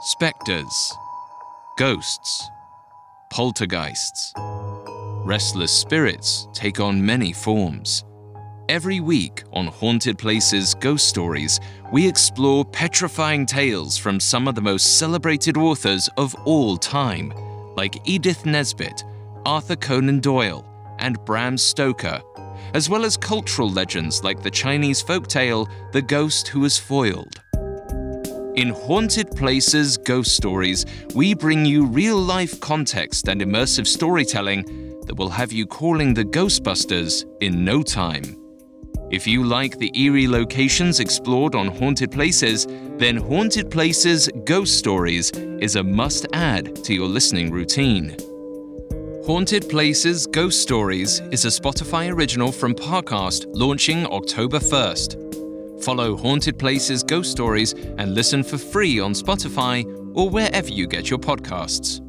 specters, ghosts, poltergeists. Restless spirits take on many forms. Every week on Haunted Places Ghost Stories, we explore petrifying tales from some of the most celebrated authors of all time, like Edith Nesbit, Arthur Conan Doyle, and Bram Stoker, as well as cultural legends like the Chinese folktale The Ghost Who Was Foiled. In Haunted Places Ghost Stories, we bring you real life context and immersive storytelling that will have you calling the Ghostbusters in no time. If you like the eerie locations explored on Haunted Places, then Haunted Places Ghost Stories is a must add to your listening routine. Haunted Places Ghost Stories is a Spotify original from Parcast launching October 1st. Follow Haunted Places Ghost Stories and listen for free on Spotify or wherever you get your podcasts.